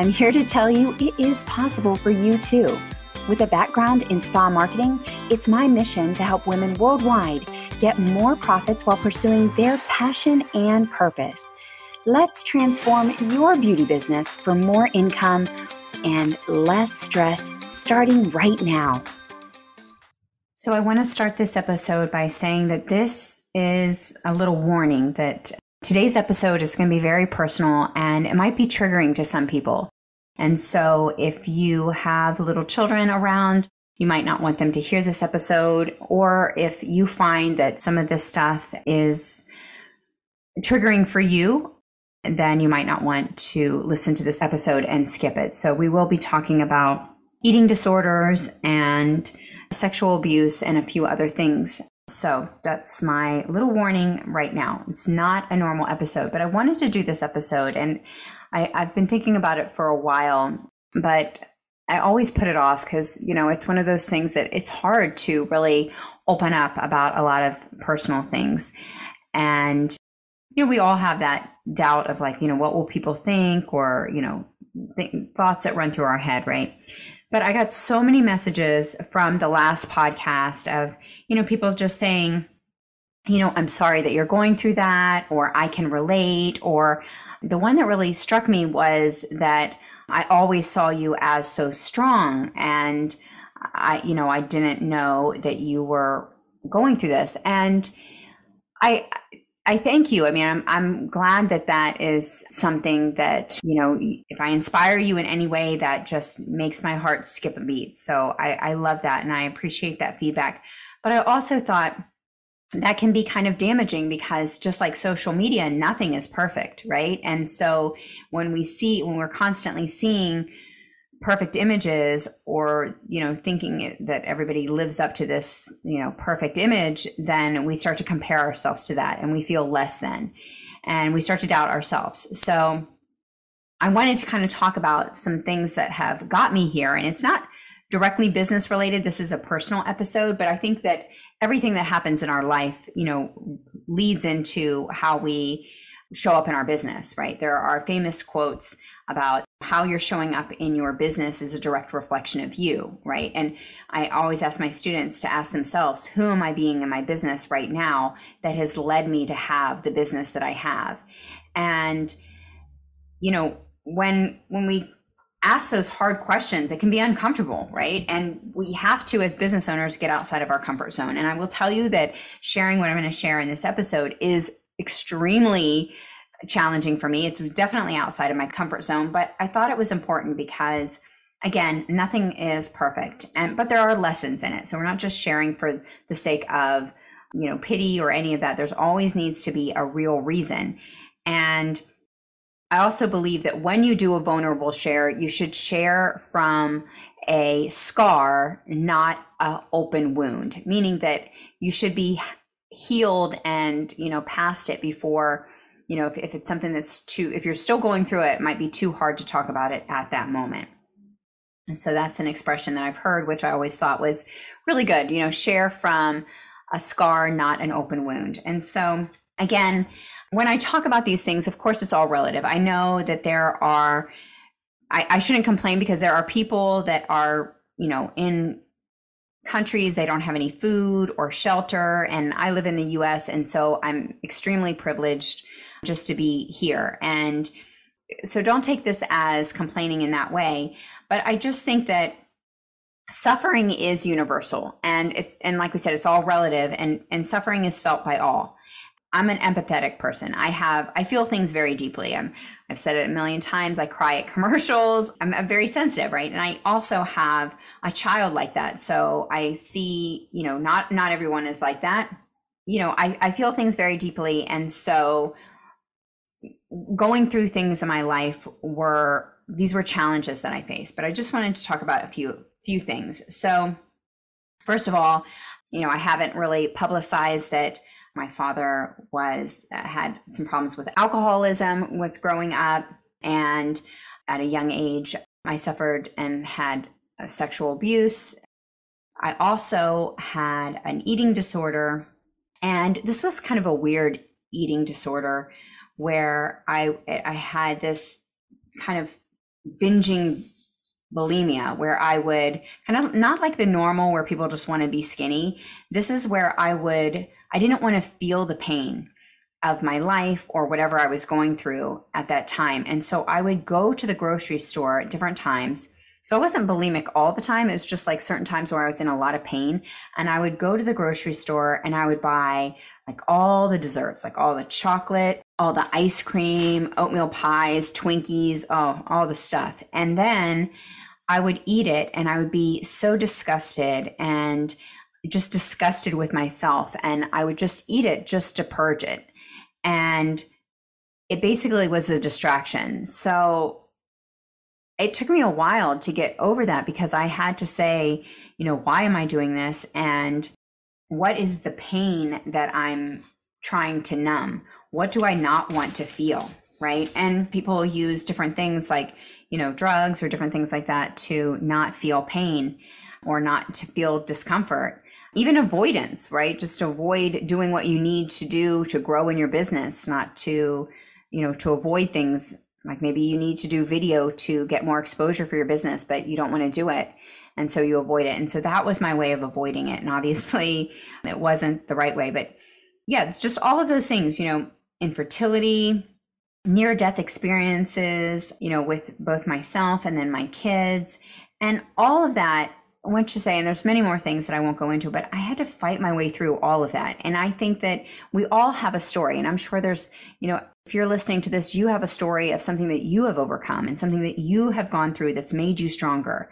I'm here to tell you it is possible for you too. With a background in spa marketing, it's my mission to help women worldwide get more profits while pursuing their passion and purpose. Let's transform your beauty business for more income and less stress starting right now. So, I want to start this episode by saying that this is a little warning that Today's episode is going to be very personal and it might be triggering to some people. And so if you have little children around, you might not want them to hear this episode. Or if you find that some of this stuff is triggering for you, then you might not want to listen to this episode and skip it. So we will be talking about eating disorders and sexual abuse and a few other things so that's my little warning right now. It's not a normal episode, but I wanted to do this episode and I, I've been thinking about it for a while, but I always put it off because, you know, it's one of those things that it's hard to really open up about a lot of personal things. And, you know, we all have that doubt of like, you know, what will people think or, you know, th- thoughts that run through our head, right? But I got so many messages from the last podcast of, you know, people just saying, you know, I'm sorry that you're going through that, or I can relate. Or the one that really struck me was that I always saw you as so strong. And I, you know, I didn't know that you were going through this. And I, I thank you. I mean, I'm I'm glad that that is something that you know. If I inspire you in any way, that just makes my heart skip a beat. So I, I love that, and I appreciate that feedback. But I also thought that can be kind of damaging because just like social media, nothing is perfect, right? And so when we see when we're constantly seeing perfect images or you know thinking that everybody lives up to this you know perfect image then we start to compare ourselves to that and we feel less than and we start to doubt ourselves. So i wanted to kind of talk about some things that have got me here and it's not directly business related this is a personal episode but i think that everything that happens in our life you know leads into how we show up in our business right there are famous quotes about how you're showing up in your business is a direct reflection of you, right? And I always ask my students to ask themselves, who am I being in my business right now that has led me to have the business that I have? And you know, when when we ask those hard questions, it can be uncomfortable, right? And we have to, as business owners, get outside of our comfort zone. And I will tell you that sharing what I'm going to share in this episode is extremely challenging for me. It's definitely outside of my comfort zone, but I thought it was important because again, nothing is perfect. And but there are lessons in it. So we're not just sharing for the sake of, you know, pity or any of that. There's always needs to be a real reason. And I also believe that when you do a vulnerable share, you should share from a scar, not a open wound, meaning that you should be healed and, you know, past it before you know, if, if it's something that's too, if you're still going through it, it might be too hard to talk about it at that moment. And so that's an expression that I've heard, which I always thought was really good. You know, share from a scar, not an open wound. And so, again, when I talk about these things, of course, it's all relative. I know that there are, I, I shouldn't complain because there are people that are, you know, in countries they don't have any food or shelter and i live in the us and so i'm extremely privileged just to be here. And so don't take this as complaining in that way. But I just think that suffering is universal and it's and like we said it's all relative and and suffering is felt by all i'm an empathetic person. I have i feel things very deeply. I'm i've said it a million times. I cry at commercials. I'm, I'm very sensitive right? And i also have a child like that. So i see you know not not everyone is like that. You know i i feel things very deeply. And so going through things in my life were these were challenges that I faced, but I just wanted to talk about a few few things. So, first of all, you know, I haven't really publicized that my father was uh, had some problems with alcoholism with growing up and at a young age I suffered and had sexual abuse. I also had an eating disorder and this was kind of a weird eating disorder where I I had this kind of binging bulimia where I would kind of not like the normal where people just want to be skinny. This is where I would I didn't want to feel the pain of my life or whatever I was going through at that time. And so I would go to the grocery store at different times. So I wasn't bulimic all the time. It was just like certain times where I was in a lot of pain. And I would go to the grocery store and I would buy like all the desserts, like all the chocolate, all the ice cream, oatmeal pies, Twinkies, oh, all the stuff. And then I would eat it and I would be so disgusted and just disgusted with myself. And I would just eat it just to purge it. And it basically was a distraction. So it took me a while to get over that because I had to say, you know, why am I doing this? And what is the pain that I'm trying to numb? What do I not want to feel? Right. And people use different things like, you know, drugs or different things like that to not feel pain or not to feel discomfort. Even avoidance, right? Just avoid doing what you need to do to grow in your business, not to, you know, to avoid things like maybe you need to do video to get more exposure for your business, but you don't want to do it and so you avoid it. And so that was my way of avoiding it and obviously it wasn't the right way but yeah just all of those things you know infertility near death experiences you know with both myself and then my kids and all of that Want to say, and there's many more things that I won't go into, but I had to fight my way through all of that. And I think that we all have a story, and I'm sure there's, you know, if you're listening to this, you have a story of something that you have overcome and something that you have gone through that's made you stronger.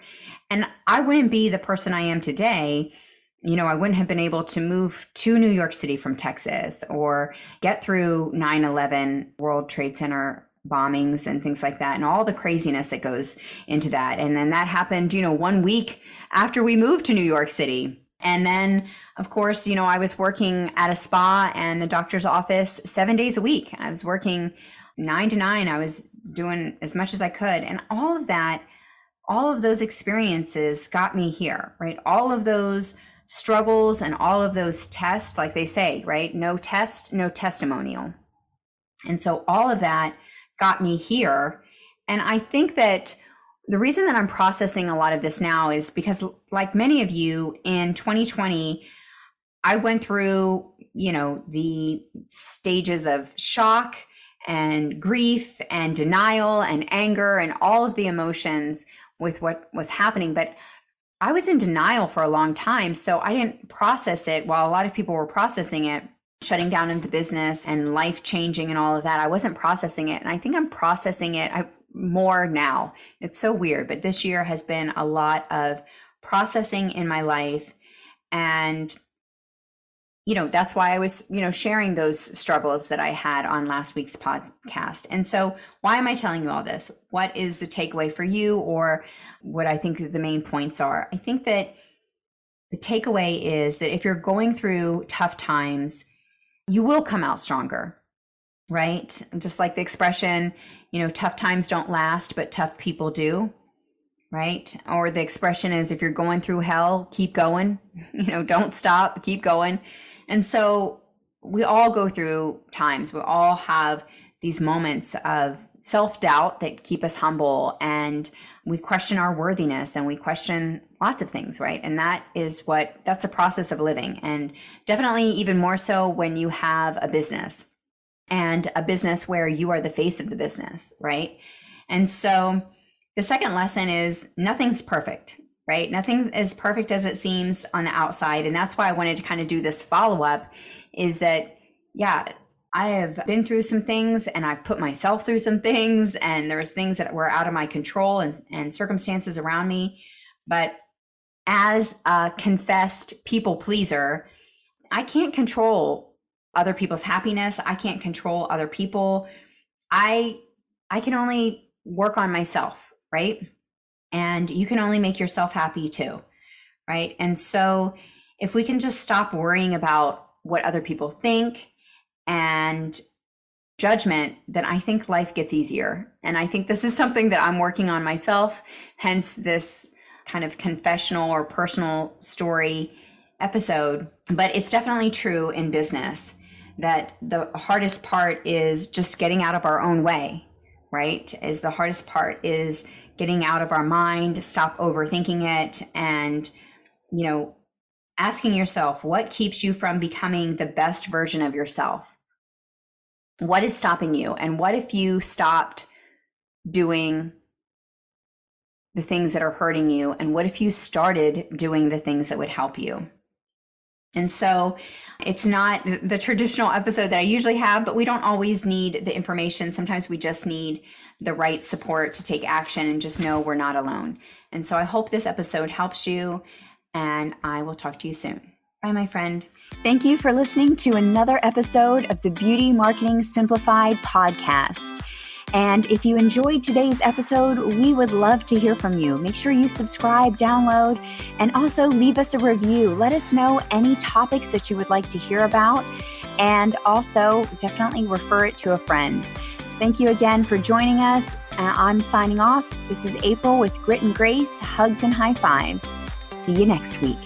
And I wouldn't be the person I am today. You know, I wouldn't have been able to move to New York City from Texas or get through 9 11 World Trade Center bombings and things like that and all the craziness that goes into that. And then that happened, you know, one week after we moved to New York City. And then, of course, you know, I was working at a spa and the doctor's office seven days a week. I was working nine to nine. I was doing as much as I could. And all of that all of those experiences got me here, right? All of those struggles and all of those tests, like they say, right? No test, no testimonial. And so all of that got me here. And I think that the reason that I'm processing a lot of this now is because, like many of you in 2020, I went through, you know, the stages of shock and grief and denial and anger and all of the emotions with what was happening. But I was in denial for a long time. So I didn't process it while a lot of people were processing it, shutting down into business and life changing and all of that. I wasn't processing it. And I think I'm processing it more now. It's so weird. But this year has been a lot of processing in my life and you know that's why i was you know sharing those struggles that i had on last week's podcast and so why am i telling you all this what is the takeaway for you or what i think the main points are i think that the takeaway is that if you're going through tough times you will come out stronger right just like the expression you know tough times don't last but tough people do right? Or the expression is if you're going through hell, keep going, you know, don't stop, keep going. And so we all go through times, we all have these moments of self doubt that keep us humble and we question our worthiness and we question lots of things, right? And that is what that's a process of living. And definitely even more so when you have a business and a business where you are the face of the business, right? And so the second lesson is nothing's perfect right? Nothing as perfect as it seems on the outside. And that's why I wanted to kind of do this follow up is that, yeah, I have been through some things and I've put myself through some things, and there's things that were out of my control and, and circumstances around me. But as a confessed people pleaser, I can't control other people's happiness. I can't control other people. I I can only work on myself right? And you can only make yourself happy too, right? And so if we can just stop worrying about what other people think and judgment, then I think life gets easier. And I think this is something that I'm working on myself, hence this kind of confessional or personal story episode. But it's definitely true in business that the hardest part is just getting out of our own way, right? Is the hardest part is getting out of our mind, stop overthinking it, and, you know, asking yourself what keeps you from becoming the best version of yourself what is stopping you? And what if you stopped doing the things that are hurting you? And what if you started doing the things that would help you? And so it's not the traditional episode that I usually have, but we don't always need the information. Sometimes we just need the right support to take action and just know we're not alone. And so I hope this episode helps you, and I will talk to you soon. Bye, my friend. Thank you for listening to another episode of the Beauty Marketing Simplified podcast. And if you enjoyed today's episode, we would love to hear from you. Make sure you subscribe, download, and also leave us a review. Let us know any topics that you would like to hear about, and also definitely refer it to a friend. Thank you again for joining us. Uh, I'm signing off. This is April with Grit and Grace, hugs and high fives. See you next week.